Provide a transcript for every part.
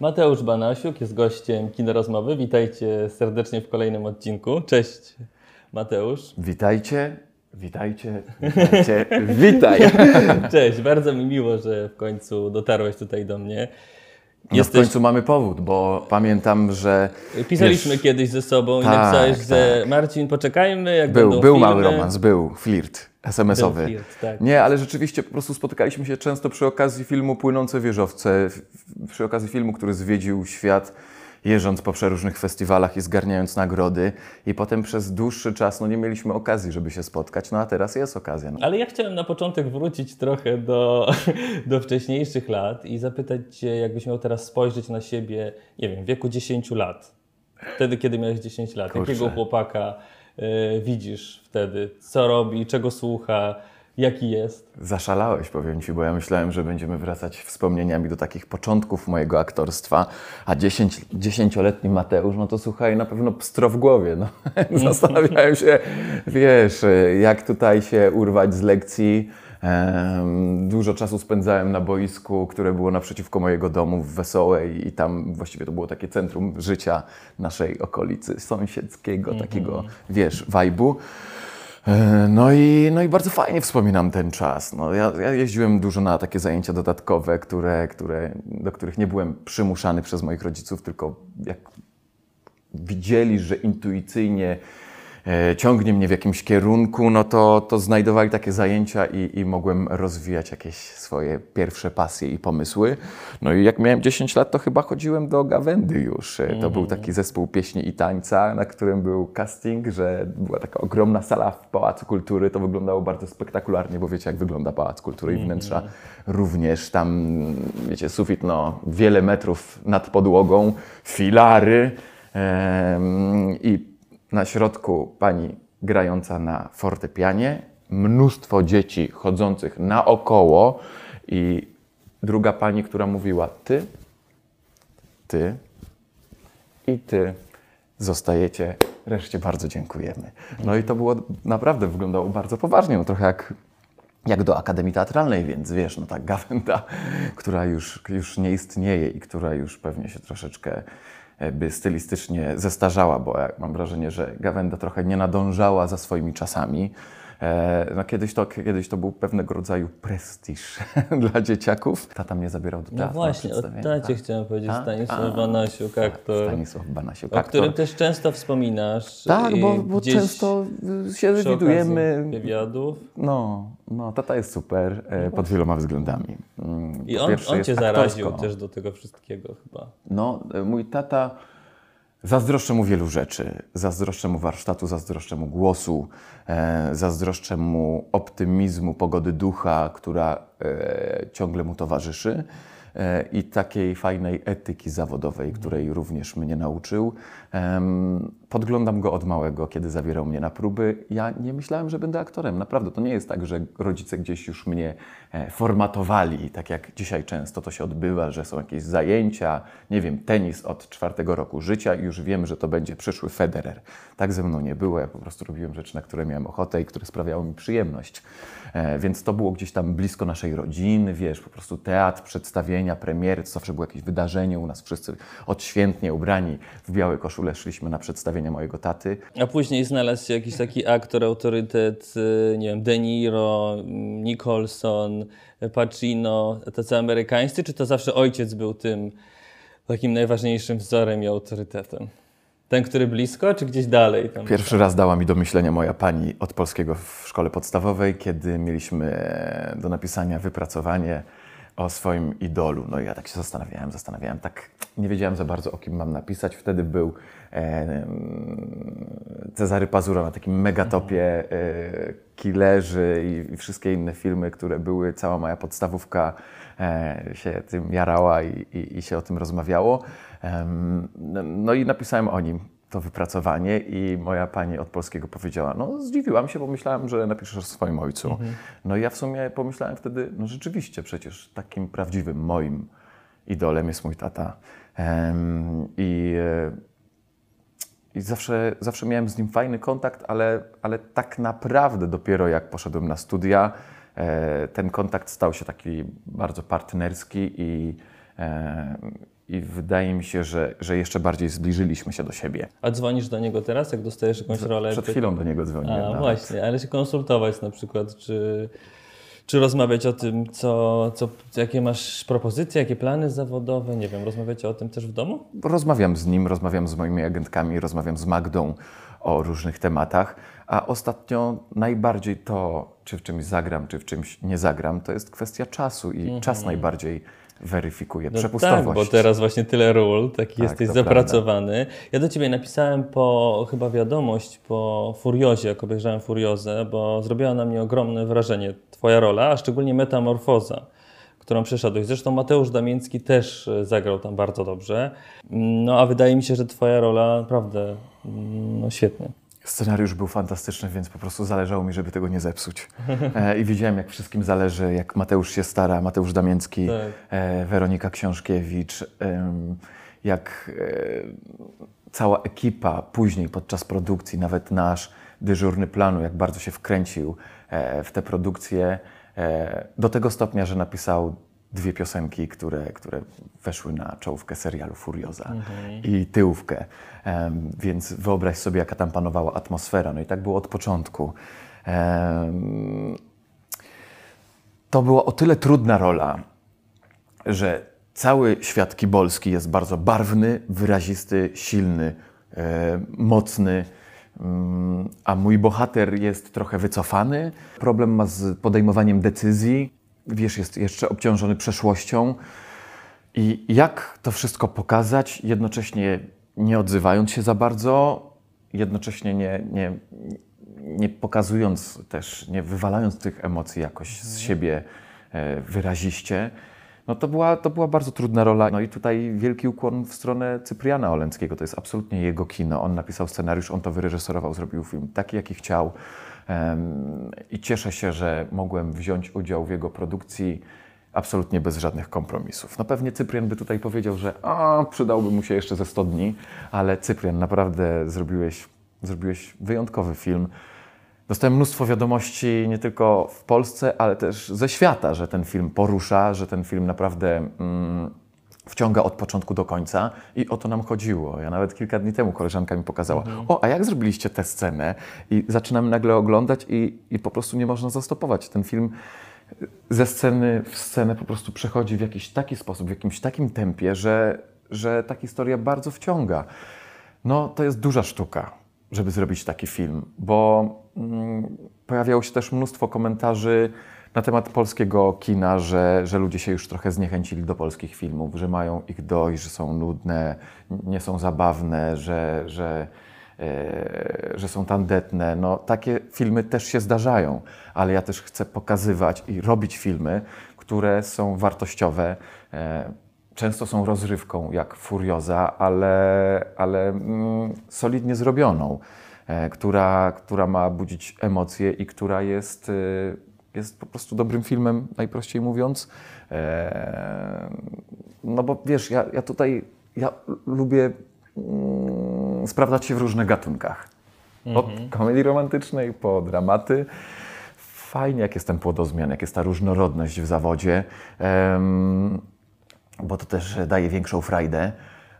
Mateusz Banasiuk jest gościem Kino Rozmowy. Witajcie serdecznie w kolejnym odcinku. Cześć Mateusz. Witajcie, witajcie, witajcie, witaj. Cześć, bardzo mi miło, że w końcu dotarłeś tutaj do mnie. No w końcu mamy powód, bo pamiętam, że Pisaliśmy wiesz, kiedyś ze sobą i Tak, napisałeś, że tak. Marcin, poczekajmy, jak był, był filmy. mały romans, był flirt SMS-owy. Tak. Nie, ale rzeczywiście po prostu spotykaliśmy się często przy okazji filmu Płynące wieżowce, przy okazji filmu, który zwiedził świat, jeżdżąc po przeróżnych festiwalach i zgarniając nagrody. I potem przez dłuższy czas no, nie mieliśmy okazji, żeby się spotkać, no a teraz jest okazja. No. Ale ja chciałem na początek wrócić trochę do, do wcześniejszych lat i zapytać Cię, jakbyś miał teraz spojrzeć na siebie, nie wiem, w wieku 10 lat. Wtedy, kiedy miałeś 10 lat. Kurczę. Jakiego chłopaka widzisz wtedy? Co robi, czego słucha, jaki jest? Zaszalałeś, powiem Ci, bo ja myślałem, że będziemy wracać wspomnieniami do takich początków mojego aktorstwa, a 10, dziesięcioletni Mateusz, no to słuchaj, na pewno pstro w głowie. No. Zastanawiałem się, wiesz, jak tutaj się urwać z lekcji. Dużo czasu spędzałem na boisku, które było naprzeciwko mojego domu w Wesołej i tam właściwie to było takie centrum życia naszej okolicy sąsiedzkiego, takiego, wiesz, wajbu. E, No i, no i bardzo fajnie wspominam ten czas. No, ja, ja jeździłem dużo na takie zajęcia dodatkowe, które, które, do których nie byłem przymuszany przez moich rodziców, tylko jak widzieli, że intuicyjnie ciągnie mnie w jakimś kierunku, no to, to znajdowali takie zajęcia i, i mogłem rozwijać jakieś swoje pierwsze pasje i pomysły. No i jak miałem 10 lat, to chyba chodziłem do Gawendy już. E, To był taki zespół pieśni i tańca, na którym był casting, że była taka ogromna sala w Pałacu Kultury. To wyglądało bardzo spektakularnie, bo wiecie, jak wygląda Pałac Kultury i wnętrza również. Tam, wiecie, sufit no, wiele metrów nad podłogą, filary em, i na środku pani grająca na fortepianie, mnóstwo dzieci chodzących naokoło i druga pani, która mówiła ty, ty i ty zostajecie, reszcie bardzo dziękujemy. No i to było, naprawdę wyglądało bardzo poważnie, no trochę jak jak do Akademii Teatralnej, więc wiesz, no ta gawenda, która już, już nie istnieje i która już pewnie się troszeczkę e, by stylistycznie zestarzała, bo mam wrażenie, że gawenda trochę nie nadążała za swoimi czasami. E, No kiedyś, to, kiedyś to był pewnego rodzaju prestiż dla dzieciaków. Tata mnie zabierał do No teatru. na właśnie, o tacie tak. chciałem powiedzieć, A? Stanisław A, Banasiuk, tak, aktor, Stanisław Banasiuk, o aktor. którym też często wspominasz. Tak, i bo, bo często y, się widujemy. wywiadów. No, no, tata jest super e, pod wieloma względami. Mm, I po on, pierwsze on jest cię zaraził aktorsko. też do tego wszystkiego chyba. No, e, mój tata, zazdroszczę mu wielu rzeczy. Zazdroszczę mu warsztatu, zazdroszczę mu głosu, e, zazdroszczę mu optymizmu, pogody ducha, która e, ciągle mu towarzyszy e, i takiej fajnej etyki zawodowej, której również mnie nauczył. Podglądam go od małego, kiedy zabierał mnie na próby. Ja nie myślałem, że będę aktorem. Naprawdę, to nie jest tak, że rodzice gdzieś już mnie e, formatowali, tak jak dzisiaj często to się odbywa, że są jakieś zajęcia, nie wiem, tenis od czwartego roku życia i już wiem, że to będzie przyszły Federer. Tak ze mną nie było. Ja po prostu robiłem rzeczy, na które miałem ochotę i które sprawiały mi przyjemność. E, Więc to było gdzieś tam blisko naszej rodziny, wiesz, po prostu teatr, przedstawienia, premiery, to zawsze było jakieś wydarzenie u nas, wszyscy odświętnie ubrani w białe koszule szliśmy na przedstawienie mojego taty. A później znalazł się jakiś taki aktor, autorytet, y, nie wiem, De Niro, mm, Nicholson, Pacino, tacy amerykańscy, czy to zawsze ojciec był tym takim najważniejszym wzorem i autorytetem? Ten, który blisko, czy gdzieś dalej? Tam? Pierwszy raz dała mi do myślenia moja pani od polskiego w szkole podstawowej, kiedy mieliśmy e, do napisania wypracowanie o swoim idolu. No i ja tak się zastanawiałem, zastanawiałem, tak nie wiedziałem za bardzo o kim mam napisać. Wtedy był Cezary Pazura na takim megatopie e, Killerzy i, wszystkie inne filmy, które były, cała moja podstawówka e, się tym jarała i, i, i się o tym rozmawiało. No- no i napisałem o nim to wypracowanie i moja pani od polskiego powiedziała, no zdziwiłam się, bo myślałam, że napiszesz o swoim ojcu. No i ja w sumie pomyślałem wtedy, no rzeczywiście, przecież takim prawdziwym moim idolem jest mój tata. I, e, i zawsze, zawsze miałem z nim fajny kontakt, ale, ale tak naprawdę dopiero jak poszedłem na studia, e, ten kontakt stał się taki bardzo partnerski i, e, i wydaje mi się, że, że jeszcze bardziej zbliżyliśmy się do siebie. A dzwonisz do niego teraz, jak dostajesz jakąś rolę? Przed chwilą do niego dzwoniłem. A, nawet. właśnie, ale się konsultować na przykład, czy, czy rozmawiać o tym, co, co, jakie masz propozycje, jakie plany zawodowe, nie wiem, rozmawiacie o tym też w domu? Rozmawiam z nim, rozmawiam z moimi agentkami, rozmawiam z Magdą o różnych tematach, a ostatnio najbardziej to, czy w czymś zagram, czy w czymś nie zagram, to jest kwestia czasu i czas najbardziej weryfikuje No przepustowość. tak, bo teraz właśnie tyle ról, taki jesteś to zapracowany. Ja do Ciebie napisałem po, chyba wiadomość, po Furiozie, jak obejrzałem Furiozę, bo zrobiła na mnie ogromne wrażenie Twoja rola, a szczególnie metamorfoza, którą przeszedłeś. Zresztą Mateusz Damiński też e, zagrał tam bardzo dobrze. No a wydaje mi się, że Twoja rola naprawdę mm, no, świetnie. Scenariusz był fantastyczny, więc po prostu zależało mi, żeby tego nie zepsuć. E, I widziałem, jak wszystkim zależy, jak Mateusz się stara, Mateusz Damięcki, Tak. e, Weronika Książkiewicz, em, jak e, cała ekipa później podczas produkcji, nawet nasz dyżurny planu, jak bardzo się wkręcił e, w tę produkcję, e, do tego stopnia, że napisał dwie piosenki, które, które weszły na czołówkę serialu Furioza i tyłówkę. Em, więc wyobraź sobie, jaka tam panowała atmosfera. No i tak było od początku. Em, to była o tyle trudna rola, że cały świat kibolski jest bardzo barwny, wyrazisty, silny, e, mocny, mm, a mój bohater jest trochę wycofany. Problem ma z podejmowaniem decyzji, wiesz, jest jeszcze obciążony przeszłością. I jak to wszystko pokazać, jednocześnie nie odzywając się za bardzo, jednocześnie nie, nie, nie pokazując też, nie wywalając tych emocji jakoś z siebie e, wyraziście. No to była, to była bardzo trudna rola. No i tutaj wielki ukłon w stronę Cypriana Olenckiego. To jest absolutnie jego kino. On napisał scenariusz, on to wyreżyserował, zrobił film taki, jaki chciał. I cieszę się, że mogłem wziąć udział w jego produkcji absolutnie bez żadnych kompromisów. No pewnie Cyprian by tutaj powiedział, że a, przydałby mu się jeszcze ze 100 dni, ale Cyprian, naprawdę zrobiłeś, zrobiłeś wyjątkowy film. Dostałem mnóstwo wiadomości nie tylko w Polsce, ale też ze świata, że ten film porusza, że ten film naprawdę mm, wciąga od początku do końca i o to nam chodziło. Ja nawet kilka dni temu koleżanka mi pokazała, o, a jak zrobiliście tę scenę? I zaczynamy nagle oglądać i, i po prostu nie można zastopować. Ten film ze sceny w scenę po prostu przechodzi w jakiś taki sposób, w jakimś takim tempie, że, że ta historia bardzo wciąga. No, to jest duża sztuka, żeby zrobić taki film, bo pojawiało się też mnóstwo komentarzy na temat polskiego kina, że, że ludzie się już trochę zniechęcili do polskich filmów, że mają ich dość, że są nudne, nie są zabawne, że, że, e, że są tandetne. No, takie filmy też się zdarzają, ale ja też chcę pokazywać i robić filmy, które są wartościowe. E, często są rozrywką, jak Furioza, ale, ale mm, solidnie zrobioną, która, która ma budzić emocje i która jest, y, jest po prostu dobrym filmem, najprościej mówiąc. E, no bo wiesz, ja, ja tutaj ja lubię mm, sprawdzać się w różnych gatunkach. Od komedii romantycznej po dramaty. Fajnie, jak jest ten płodozmian, jak jest ta różnorodność w zawodzie. Bo to też daje większą frajdę,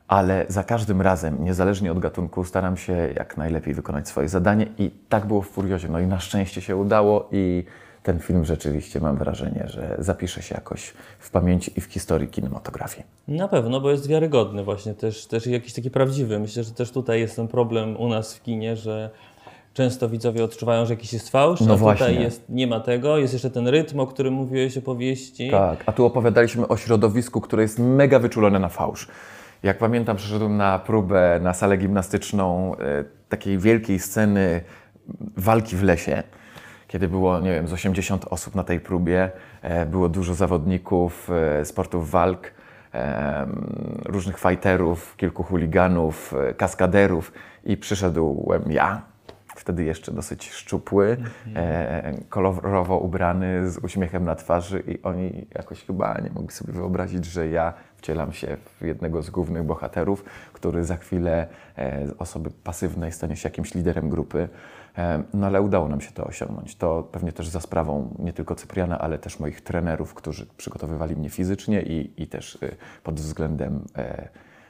ale za każdym razem, niezależnie od gatunku, staram się jak najlepiej wykonać swoje zadanie i tak było w Furiozie. No i na szczęście się udało i ten film rzeczywiście mam wrażenie, że zapisze się jakoś w pamięci i w historii kinematografii. Na pewno, bo jest wiarygodny właśnie, też, też jakiś taki prawdziwy. Myślę, że też tutaj jest ten problem u nas w kinie, że często widzowie odczuwają, że jakiś jest fałsz, No a tutaj właśnie. jest, nie ma tego. Jest jeszcze ten rytm, o którym mówiłeś opowieści. Tak, a tu opowiadaliśmy o środowisku, które jest mega wyczulone na fałsz. Jak pamiętam, przyszedłem na próbę na salę gimnastyczną e, takiej wielkiej sceny walki w lesie, kiedy było, nie wiem, z 80 osób na tej próbie, e, było dużo zawodników e, sportów walk, różnych fighterów, kilku chuliganów, kaskaderów i przyszedłem ja wtedy jeszcze dosyć szczupły, kolorowo ubrany, z uśmiechem na twarzy i oni jakoś chyba nie mogli sobie wyobrazić, że ja wcielam się w jednego z głównych bohaterów, który za chwilę e, z osoby pasywnej stanie się jakimś liderem grupy. E, No ale udało nam się to osiągnąć. To pewnie też za sprawą nie tylko Cypriana, ale też moich trenerów, którzy przygotowywali mnie fizycznie i, i też y, pod względem e,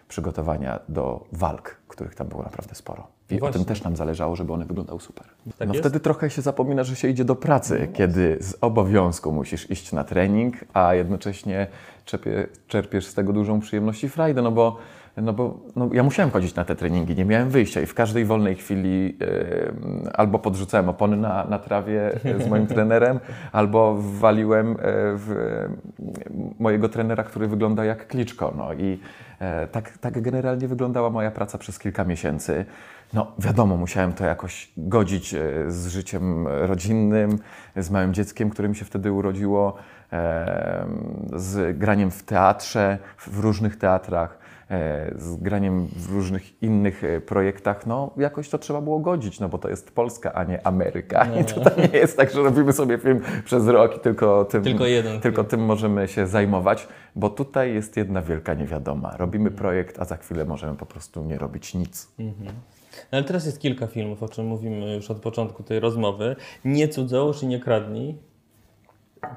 przygotowania do walk, których tam było naprawdę sporo. I o Właśnie. tym też nam zależało, żeby one wyglądały super. Tak no jest? wtedy trochę się zapomina, że się idzie do pracy, kiedy z obowiązku musisz iść na trening, a jednocześnie czerpie, czerpiesz z tego dużą przyjemność i frajdę, no bo, no bo no ja musiałem chodzić na te treningi, nie miałem wyjścia i w każdej wolnej chwili e, albo podrzucałem opony na, na trawie e, z moim trenerem, albo waliłem e, w e, mojego trenera, który wygląda jak kliczko. No i tak, tak generalnie wyglądała moja praca przez kilka miesięcy. No wiadomo, musiałem to jakoś godzić z życiem rodzinnym, z małym dzieckiem, które mi się wtedy urodziło, z graniem w teatrze, w różnych teatrach, e, z graniem w różnych innych e, projektach. No jakoś to trzeba było godzić, no bo to jest Polska, a nie Ameryka. I to nie jest tak, że robimy sobie film przez rok i tylko tym, Tylko jeden tylko tym możemy się zajmować, bo tutaj jest jedna wielka niewiadoma. Robimy projekt, a za chwilę możemy po prostu nie robić nic. No ale teraz jest kilka filmów, o czym mówimy już od początku tej rozmowy. Nie cudzołóż i nie kradnij.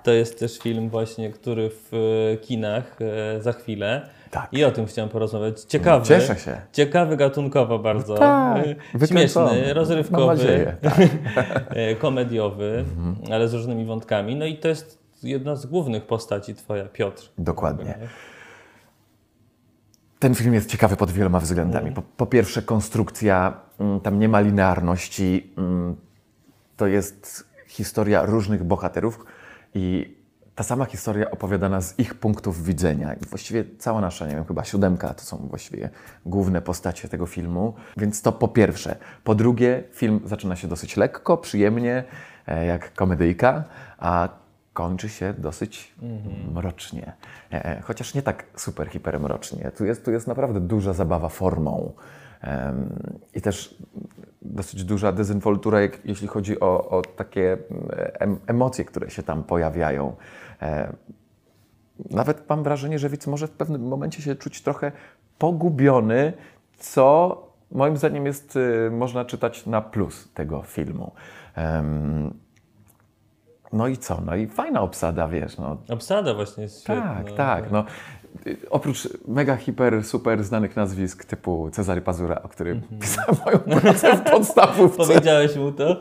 To jest też film właśnie, który w e, kinach e, za chwilę. Tak. I o tym chciałem porozmawiać. Ciekawy. Cieszę się. Ciekawy gatunkowo bardzo. Tak, E. Śmieszny, Mam rozrywkowy, nadzieję, tak. komediowy, ale z różnymi wątkami. No i to jest jedna z głównych postaci twoja, Piotr. Dokładnie. Ten film jest ciekawy pod wieloma względami. Po, po pierwsze, konstrukcja, mm, tam nie ma linearności. mm, To jest historia różnych bohaterów i ta sama historia opowiadana z ich punktów widzenia. I właściwie cała nasza, nie wiem, chyba siódemka to są właściwie główne postacie tego filmu. Więc to po pierwsze. Po drugie, film zaczyna się dosyć lekko, przyjemnie, e, jak komedyjka, a kończy się dosyć mrocznie. E, Chociaż nie tak super, hiper mrocznie. Tu jest, tu jest naprawdę duża zabawa formą. I też dosyć duża dezynwoltura, jak, jeśli chodzi o, o takie em, emocje, które się tam pojawiają. E, Nawet mam wrażenie, że widz może w pewnym momencie się czuć trochę pogubiony, co moim zdaniem jest, y, można czytać na plus tego filmu. No i co? No i fajna obsada, wiesz, no, Obsada właśnie jest świetna. tak, tak. No, y, oprócz mega, hiper, super znanych nazwisk typu Cezary Pazura, o którym pisałem moją pracę w podstawówce. Powiedziałeś mu to?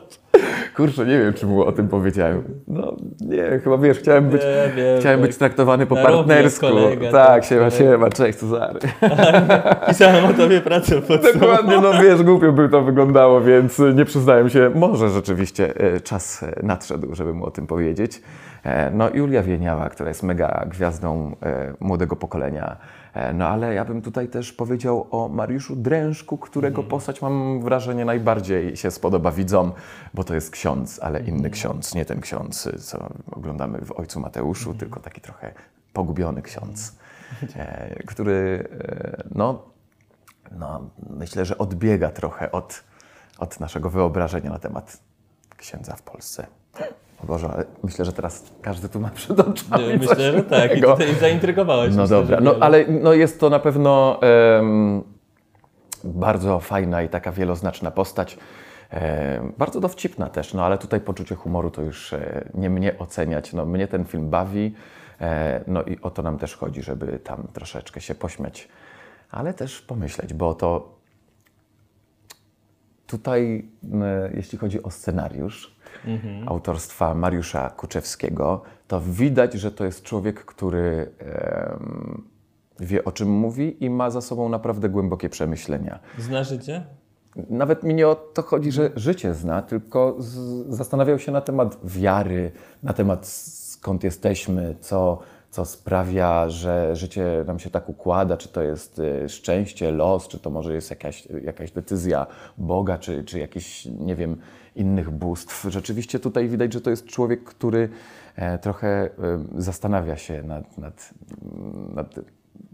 Kurczę, nie wiem, czy mu o tym powiedziałem. No nie, chyba wiesz, chciałem być, Nie, wiem, chciałem tak. być traktowany po Na partnersku. kolega, tak, tak, siema, kolega. siema, cześć Cezary. Pisałem o tobie pracę pod Dokładnie, no wiesz, głupio by to wyglądało, więc nie przyznałem się. Może rzeczywiście e, czas e, nadszedł, żeby mu o tym powiedzieć. E, No Julia Wieniała, która jest mega gwiazdą młodego pokolenia. E, No ale ja bym tutaj też powiedział o Mariuszu Drężku, którego postać mam wrażenie najbardziej się spodoba widzom, bo to jest ksiądz, ale inny ksiądz, nie ten ksiądz, co oglądamy w Ojcu Mateuszu, tylko taki trochę pogubiony ksiądz, e, który e, no, no, myślę, że odbiega trochę od, od naszego wyobrażenia na temat księdza w Polsce. O Boże, ale myślę, że teraz każdy tu ma przed oczami Myślę, że tak. I tutaj zaintrygowałeś. No myślę, dobra, no ale no, jest to na pewno em, bardzo fajna i taka wieloznaczna postać. Em, bardzo dowcipna też, no ale tutaj poczucie humoru to już e, nie mnie oceniać. No, mnie ten film bawi, e, no i o to nam też chodzi, żeby tam troszeczkę się pośmiać, ale też pomyśleć, bo to tutaj, jeśli chodzi o scenariusz autorstwa Mariusza Kuczewskiego, to widać, że to jest człowiek, który wie o czym mówi i ma za sobą naprawdę głębokie przemyślenia. Zna życie? Nawet mi nie o to chodzi, że życie zna, tylko z, zastanawiał się na temat wiary, na temat skąd jesteśmy, co, co sprawia, że życie nam się tak układa, czy to jest y, szczęście, los, czy to może jest jakaś, jakaś decyzja Boga, czy, czy jakichś, nie wiem, innych bóstw. Rzeczywiście tutaj widać, że to jest człowiek, który e, trochę e, zastanawia się nad, nad, nad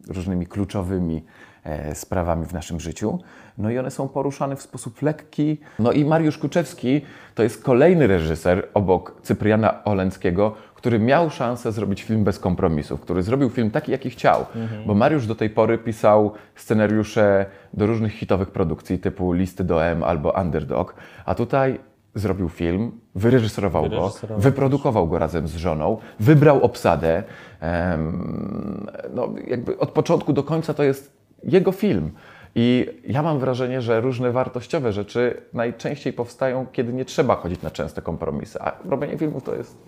różnymi kluczowymi e, sprawami w naszym życiu. No i one są poruszane w sposób lekki. No i Mariusz Kuczewski to jest kolejny reżyser obok Cypriana Olenckiego, który miał szansę zrobić film bez kompromisów, który zrobił film taki, jaki chciał. Bo Mariusz do tej pory pisał scenariusze do różnych hitowych produkcji typu Listy do M albo Underdog, a tutaj zrobił film, wyreżyserował, Wyreżyserował go, wyprodukował go razem z żoną, wybrał obsadę. em, no, jakby od początku do końca to jest jego film. I ja mam wrażenie, że różne wartościowe rzeczy najczęściej powstają, kiedy nie trzeba chodzić na częste kompromisy. A robienie filmów to jest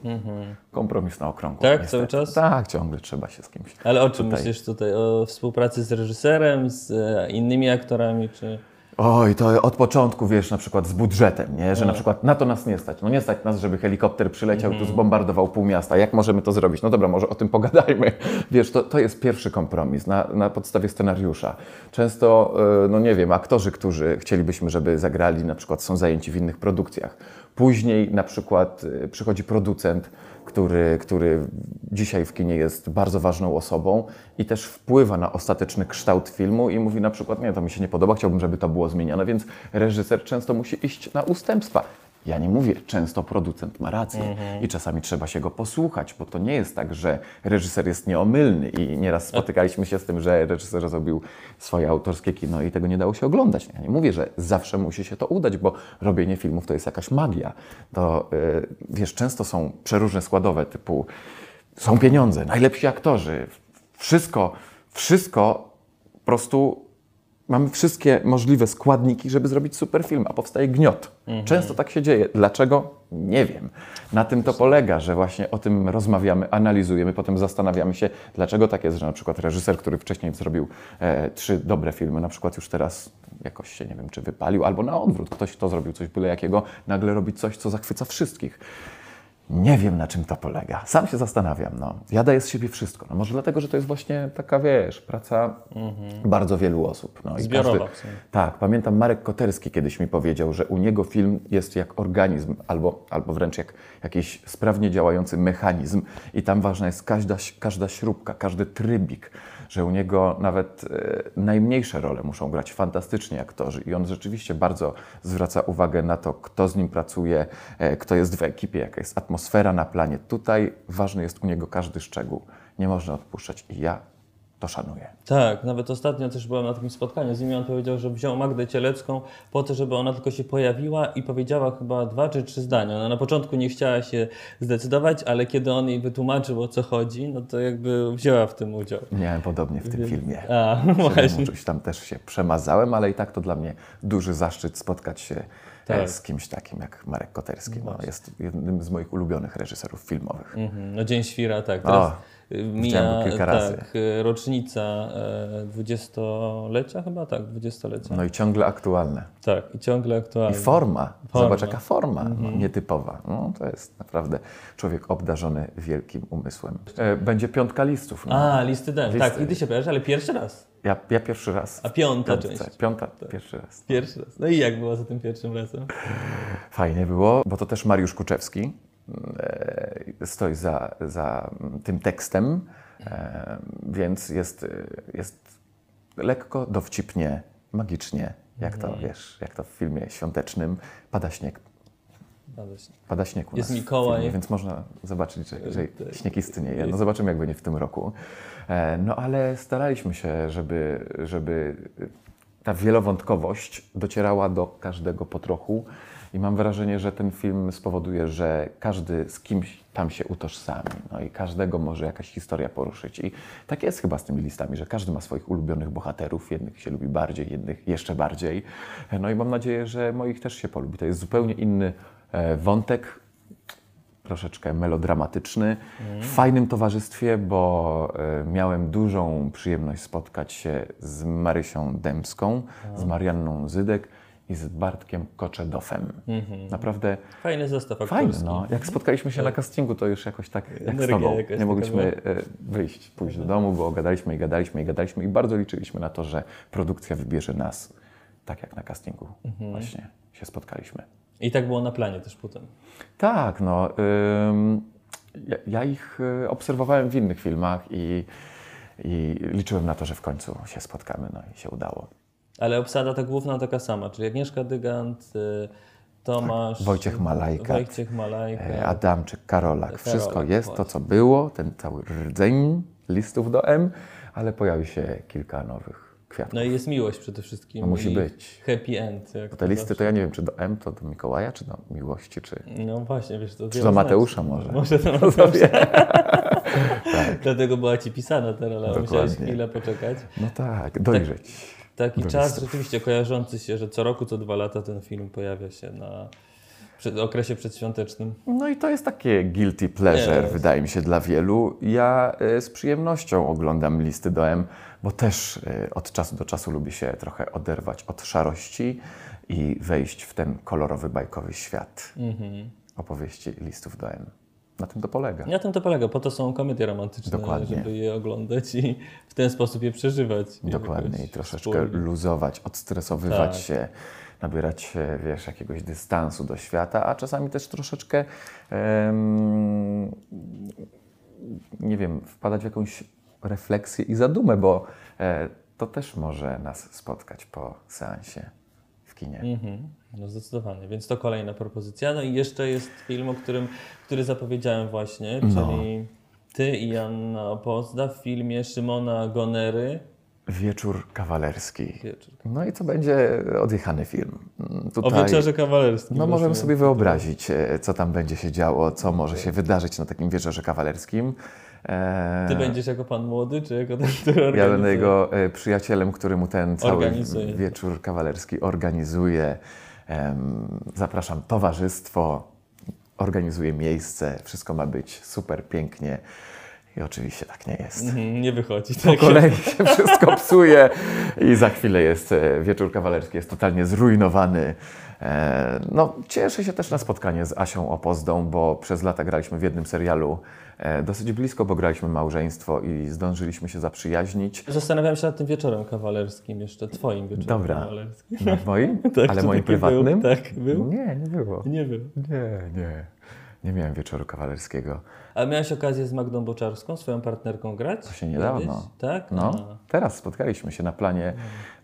kompromis na okrągło. Tak? niestety. Cały czas? Tak, ciągle trzeba się z kimś. Ale o czym Tutaj. myślisz tutaj? O współpracy z reżyserem, z e, innymi aktorami, czy... Oj, to od początku, wiesz, na przykład z budżetem, nie? że na przykład na to nas nie stać. No nie stać nas, żeby helikopter przyleciał i tu zbombardował pół miasta. Jak możemy to zrobić? No dobra, może o tym pogadajmy. Wiesz, to, to jest pierwszy kompromis na, na podstawie scenariusza. Często, e, no nie wiem, aktorzy, którzy chcielibyśmy, żeby zagrali, na przykład są zajęci w innych produkcjach. Później na przykład e, przychodzi producent, który, który dzisiaj w kinie jest bardzo ważną osobą i też wpływa na ostateczny kształt filmu i mówi na przykład, nie, to mi się nie podoba, chciałbym, żeby to było zmienione, więc reżyser często musi iść na ustępstwa. Ja nie mówię, często producent ma rację i czasami trzeba się go posłuchać, bo to nie jest tak, że reżyser jest nieomylny i nieraz spotykaliśmy się z tym, że reżyser zrobił swoje autorskie kino i tego nie dało się oglądać. Ja nie mówię, że zawsze musi się to udać, bo robienie filmów to jest jakaś magia. To yy, wiesz, często są przeróżne składowe typu są pieniądze, najlepsi aktorzy, wszystko, wszystko po prostu mamy wszystkie możliwe składniki, żeby zrobić super film, a powstaje gniot. Często tak się dzieje. Dlaczego? Nie wiem. Na tym to polega, że właśnie o tym rozmawiamy, analizujemy, potem zastanawiamy się, dlaczego tak jest, że na przykład reżyser, który wcześniej zrobił e, trzy dobre filmy, na przykład już teraz jakoś się, nie wiem, czy wypalił, albo na odwrót, ktoś, kto zrobił coś byle jakiego, nagle robi coś, co zachwyca wszystkich. Nie wiem, na czym to polega. Sam się zastanawiam. No. Ja daję z siebie wszystko. No może dlatego, że to jest właśnie taka, wiesz, praca bardzo wielu osób. No, Zbiorowa sumie. tak, pamiętam Marek Koterski kiedyś mi powiedział, że u niego film jest jak organizm, albo, albo wręcz jak jakiś sprawnie działający mechanizm i tam ważna jest każda, każda śrubka, każdy trybik, że u niego nawet e, najmniejsze role muszą grać fantastycznie aktorzy i on rzeczywiście bardzo zwraca uwagę na to, kto z nim pracuje, e, kto jest w ekipie, jaka jest atmosfera na planie. Tutaj ważny jest u niego każdy szczegół. Nie można odpuszczać i ja to szanuję. Tak, nawet ostatnio też byłem na takim spotkaniu z nim i on powiedział, że wziął Magdę Cielecką po to, żeby ona tylko się pojawiła i powiedziała chyba dwa czy trzy zdania. Ona na początku nie chciała się zdecydować, ale kiedy on jej wytłumaczył o co chodzi, no to jakby wzięła w tym udział. Miałem podobnie w tym filmie. A, właśnie. uczuć tam też się przemazałem, ale i tak to dla mnie duży zaszczyt spotkać się Tak. e, z kimś takim jak Marek Koterski. No, jest jednym z moich ulubionych reżyserów filmowych. Mhm, No Dzień Świra, tak. Teraz y, mija kilka razy. tak, rocznica e, dwudziestolecia chyba, tak, dwudziestolecia. No i ciągle aktualne. Tak, i ciągle I aktualny. forma. Forma. Zobacz, jaka forma Mhm. nietypowa. No, to jest naprawdę człowiek obdarzony wielkim umysłem. E, Będzie piątka listów. No. A, listy den. Listy. Tak, i ty się pojawiasz, ale pierwszy raz. Ja, ja pierwszy raz. A piąta Piątce. część. Piąta, pierwszy raz. Pierwszy raz. No i jak było za tym pierwszym razem? Fajnie było, bo to też Mariusz Kuczewski stoi za, za tym tekstem, e, więc jest, e, jest lekko, dowcipnie, magicznie, jak to wiesz, jak to w filmie świątecznym. Pada śnieg, Bardzo się- pada śnieg u Jest nas Mikołaj. filmie, więc można zobaczyć, że, że Tak. śnieg istnieje. No zobaczymy, jak będzie w tym roku. E, No ale staraliśmy się, żeby, żeby ta wielowątkowość docierała do każdego po trochu. I mam wrażenie, że ten film spowoduje, że każdy z kimś tam się utożsami. No i każdego może jakaś historia poruszyć. I tak jest chyba z tymi listami, że każdy ma swoich ulubionych bohaterów. Jednych się lubi bardziej, jednych jeszcze bardziej. No i mam nadzieję, że moich też się polubi. To jest zupełnie inny e, wątek, troszeczkę melodramatyczny, w fajnym towarzystwie, bo e, miałem dużą przyjemność spotkać się z Marysią Dębską, z Marianną Zydek i z Bartkiem Koczedofem. Naprawdę Fajny zestaw fajny. aktorski. No. Jak spotkaliśmy się na castingu, to już jakoś tak jak z Energia tobą. jakaś Nie taka mogliśmy e, wyjść, pójść do domu, bo gadaliśmy i gadaliśmy i gadaliśmy i bardzo liczyliśmy na to, że produkcja wybierze nas tak jak na castingu właśnie się spotkaliśmy. I tak było na planie też potem. Tak, no. ym, ja, ja ich y, obserwowałem w innych filmach i, I liczyłem na to, że w końcu się spotkamy, no i się udało. Ale obsada ta główna taka sama, czyli Agnieszka Dygant, y, Tomasz... Wojciech Malajkat, Wojciech Malajkat. E, Adamczyk, Karolak, Karolak, wszystko jest to, właśnie. co było, ten cały rdzeń listów do M, ale pojawi się kilka nowych kwiatków. No i jest miłość przede wszystkim. No musi być. Happy end. Jak Bo te to listy zawsze. to ja nie wiem, czy do M, to do Mikołaja, czy do miłości, czy... No właśnie, wiesz, to Czy do znaczy. Mateusza może? Może do Kto Mateusza. wie? Dlatego była ci pisana teraz, ale musiałeś chwilę poczekać. No tak, dojrzeć. Taki Do czas listów. rzeczywiście kojarzący się, że co roku, co dwa lata ten film pojawia się na przed, okresie przedświątecznym. No i to jest takie guilty pleasure, Jest. wydaje mi się, dla wielu. Ja e, z przyjemnością oglądam listy do M, bo też e, od czasu do czasu lubię się trochę oderwać od szarości i wejść w ten kolorowy, bajkowy świat Mhm. opowieści listów do M. Na tym to polega. Na tym to polega, po to są komedie romantyczne, Dokładnie. żeby je oglądać i w ten sposób je przeżywać. Dokładnie, i troszeczkę wspólnie. luzować, odstresowywać Tak. się, nabierać, wiesz, jakiegoś dystansu do świata, a czasami też troszeczkę, em, nie wiem, wpadać w jakąś refleksję i zadumę, bo e, to też może nas spotkać po seansie kinie. Mhm. No zdecydowanie, więc to kolejna propozycja. No i jeszcze jest film, o którym, który zapowiedziałem właśnie, No. czyli Ty i Anna Opozda w filmie Szymona Gonery. Wieczór kawalerski. Wieczór. No i to będzie odjechany film. Mm, O Tutaj... wieczorze kawalerskim. No możemy sobie wyobrazić, e, co tam będzie się działo, co może się wydarzyć na takim wieczorze kawalerskim. E, Ty będziesz jako pan młody, czy jako ten, który Ja organizuje? będę jego e, przyjacielem, który mu ten cały Organizuje. wieczór kawalerski organizuje. Zapraszam towarzystwo, organizuję miejsce, wszystko ma być super pięknie. I oczywiście tak nie jest. Mhm, Nie wychodzi. Po Tak kolei się wszystko psuje i za chwilę jest e, wieczór kawalerski, jest totalnie zrujnowany. E, No, cieszę się też na spotkanie z Asią Opozdą, bo przez lata graliśmy w jednym serialu e, dosyć blisko, bo graliśmy małżeństwo i zdążyliśmy się zaprzyjaźnić. Zastanawiam się nad tym wieczorem kawalerskim, jeszcze twoim wieczorem Dobra. kawalerskim. Nad moim? Tak, Ale moim prywatnym? Był? Tak, był? Nie, nie było. Nie był. Nie, nie. Nie miałem wieczoru kawalerskiego. A miałeś okazję z Magdą Boczarską, swoją partnerką, grać? To się niedawno. Kiedyś? Tak? No, A. teraz spotkaliśmy się na planie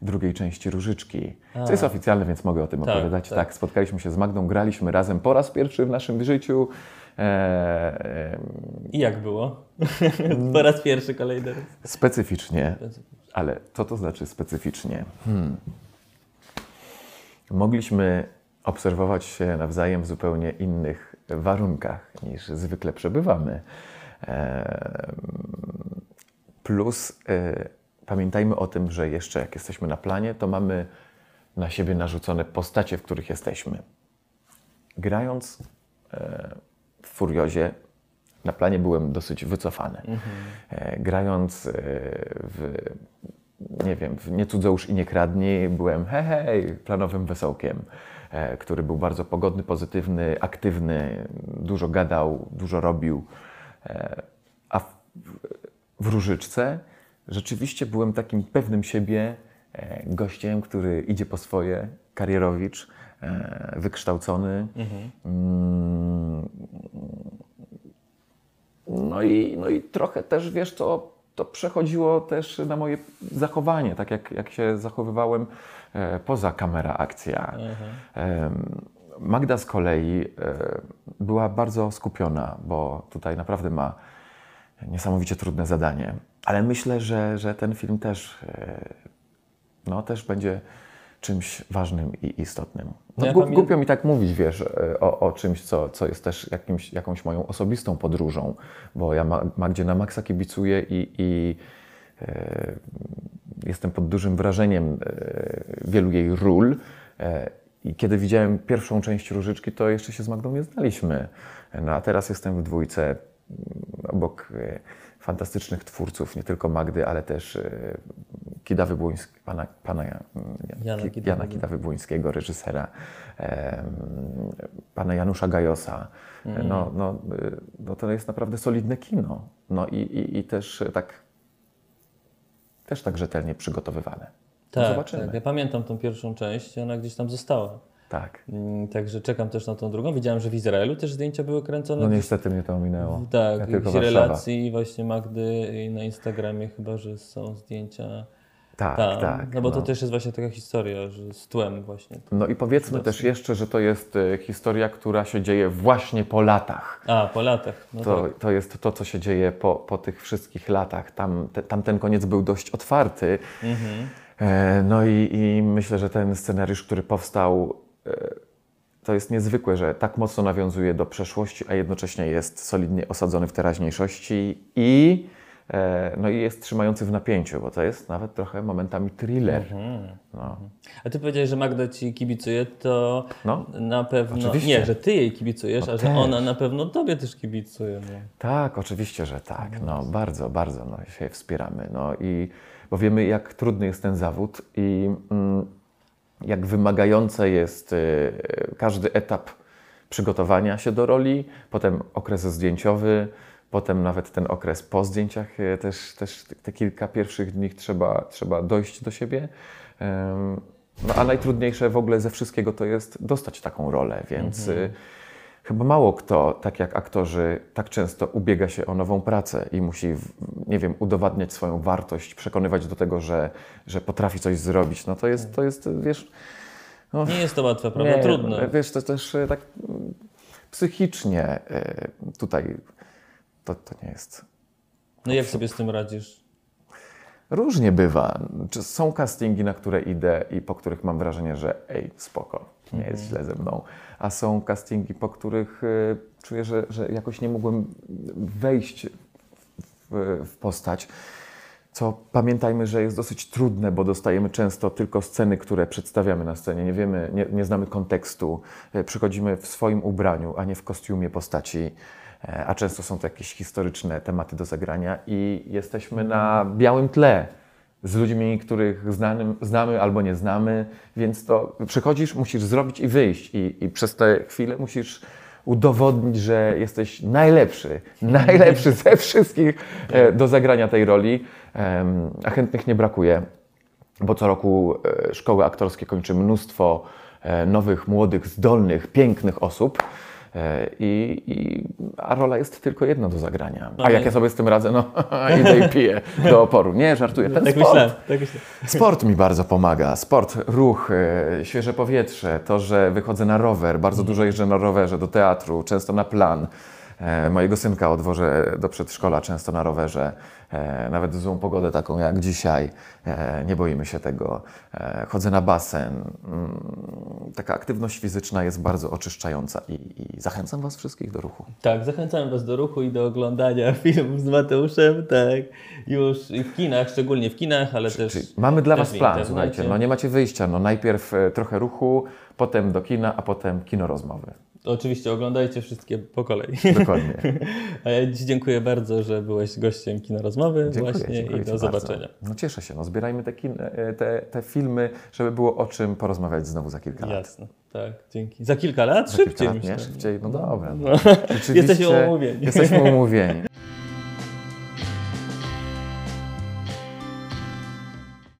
drugiej części Różyczki. A. Co jest oficjalne, więc mogę o tym Tak, opowiadać. tak. Tak. spotkaliśmy się z Magdą, graliśmy razem po raz pierwszy w naszym życiu. E, e, I jak było? po raz pierwszy kolejny raz. specyficznie, ale co to znaczy specyficznie? Hmm. Mogliśmy obserwować się nawzajem w zupełnie innych warunkach niż zwykle przebywamy. E, Plus e, pamiętajmy o tym, że jeszcze jak jesteśmy na planie, to mamy na siebie narzucone postacie, w których jesteśmy. Grając e, w Furiozie, na planie byłem dosyć wycofany. E, grając w, nie wiem, w Nie cudzołóż i nie kradnij, byłem hej, hej, planowym wesołkiem, który był bardzo pogodny, pozytywny, aktywny, dużo gadał, dużo robił. E, a w, w Różyczce rzeczywiście byłem takim pewnym siebie e, gościem, który idzie po swoje, karierowicz, e, wykształcony. Mm, no i, no i trochę też, wiesz, to, to przechodziło też na moje zachowanie, tak jak, jak się zachowywałem e, poza kamera akcja. Em, Magda z kolei e, była bardzo skupiona, bo tutaj naprawdę ma niesamowicie trudne zadanie. Ale myślę, że, że ten film też, e, no, też będzie czymś ważnym i istotnym. No, Ja gu- pamię- Głupio mi tak mówić, wiesz, e, o, o czymś, co, co jest też jakimś, jakąś moją osobistą podróżą, bo ja Ma- Magdzie na maksa kibicuję i, i e, jestem pod dużym wrażeniem e, wielu jej ról. E, I kiedy widziałem pierwszą część Różyczki, to jeszcze się z Magdą nie znaliśmy. No a teraz jestem w dwójce obok e, fantastycznych twórców, nie tylko Magdy, ale też e, Kidawy Błoński, pana, pana Jan- Jana Ki- Kidawy. Jana Kidawy-Błońskiego, reżysera, em, pana Janusza Gajosa. Mhm. No, no, y, no to jest naprawdę solidne kino. No i, i, i też tak też tak rzetelnie przygotowywane. Tak, Zobaczymy. tak. Ja pamiętam tą pierwszą część ona gdzieś tam została. Tak. Mm, Także czekam też na tą drugą. Widziałem, że w Izraelu też zdjęcia były kręcone. No niestety mnie to ominęło. tak, ja w tylko relacji właśnie Magdy na Instagramie chyba, że są zdjęcia Tak, tak. no bo to też jest właśnie taka historia, że z tłem właśnie. No i powiedzmy też jeszcze, że to jest e, historia, która się dzieje właśnie po latach. A, po latach. No To, tak. to jest to, co się dzieje po, po tych wszystkich latach. Tam, te, tam ten koniec był dość otwarty. Mhm. E, no i, i myślę, że ten scenariusz, który powstał, e, to jest niezwykłe, że tak mocno nawiązuje do przeszłości, a jednocześnie jest solidnie osadzony w teraźniejszości i, no i jest trzymający w napięciu, bo to jest nawet trochę momentami thriller. Mhm. No. A ty powiedziałeś, że Magda ci kibicuje, to No, na pewno. oczywiście. Nie, że ty jej kibicujesz, a że też. ona na pewno tobie też kibicuje. No. Tak, oczywiście, że tak. No, bardzo, bardzo no, się wspieramy. No, i, bo wiemy, jak trudny jest ten zawód i mm, jak wymagające jest y, każdy etap przygotowania się do roli, potem okres zdjęciowy, potem nawet ten okres po zdjęciach, y, też, też te kilka pierwszych dni trzeba, trzeba dojść do siebie. No, a najtrudniejsze w ogóle ze wszystkiego to jest dostać taką rolę, więc y, Chyba mało kto, tak jak aktorzy, tak często ubiega się o nową pracę i musi, nie wiem, udowadniać swoją wartość, przekonywać do tego, że, że potrafi coś zrobić. No to jest, to jest wiesz... No, Nie jest to łatwe, prawda? Trudno. Wiesz, to też e, tak mm, psychicznie e, tutaj to, to nie jest... No jak sobie z tym radzisz? Różnie bywa. Są castingi, na które idę i po których mam wrażenie, że ej, spoko, nie jest źle ze mną. A są castingi, po których y, czuję, że, że jakoś nie mogłem wejść w, w postać. Co pamiętajmy, że jest dosyć trudne, bo dostajemy często tylko sceny, które przedstawiamy na scenie. Nie wiemy, nie, nie znamy kontekstu. Y, Przychodzimy w swoim ubraniu, a nie w kostiumie postaci. E, A często są to jakieś historyczne tematy do zagrania i jesteśmy na białym tle z ludźmi, których znanym, znamy albo nie znamy, więc to przychodzisz, musisz zrobić i wyjść i, i przez tę chwilę musisz udowodnić, że jesteś najlepszy, najlepszy ze wszystkich e, do zagrania tej roli, a chętnych nie brakuje bo co roku e, szkoły aktorskie kończy mnóstwo nowych, młodych, zdolnych, pięknych osób. I, i, a rola jest tylko jedna do zagrania. A jak ja sobie z tym radzę, no idę i piję do oporu. Nie, żartuję. Ten Tak sport, myślałem. Tak myślałem. sport mi bardzo pomaga. Sport, ruch, e, świeże powietrze, to, że wychodzę na rower, bardzo dużo jeżdżę na rowerze do teatru, często na plan. E, Mojego synka odwożę do przedszkola często na rowerze, e, nawet w złą pogodę taką jak dzisiaj. E, Nie boimy się tego. Chodzę na basen. Mm, Taka aktywność fizyczna jest bardzo oczyszczająca i, i zachęcam Was wszystkich do ruchu. Tak, zachęcam Was do ruchu i do oglądania filmów z Mateuszem, tak, już i w kinach, szczególnie w kinach, ale też... Czyli mamy dla też Was plan, słuchajcie. No nie macie wyjścia. No najpierw trochę ruchu, potem do kina, a potem kino rozmowy. Oczywiście oglądajcie wszystkie po kolei. Dokładnie. A ja Ci dziękuję bardzo, że byłeś gościem Kino Rozmowy Dziękuję, właśnie dziękuję i do bardzo. zobaczenia. No cieszę się, no zbierajmy te, kin, e, te, te filmy, żeby było o czym porozmawiać znowu za kilka lat. Jasne, tak, dzięki. Za kilka lat? Za kilka Szybciej lat, myślę. nie? Szybciej, no dobra. No. No. Rzeczywiście Jesteśmy umówieni. Jesteśmy umówieni.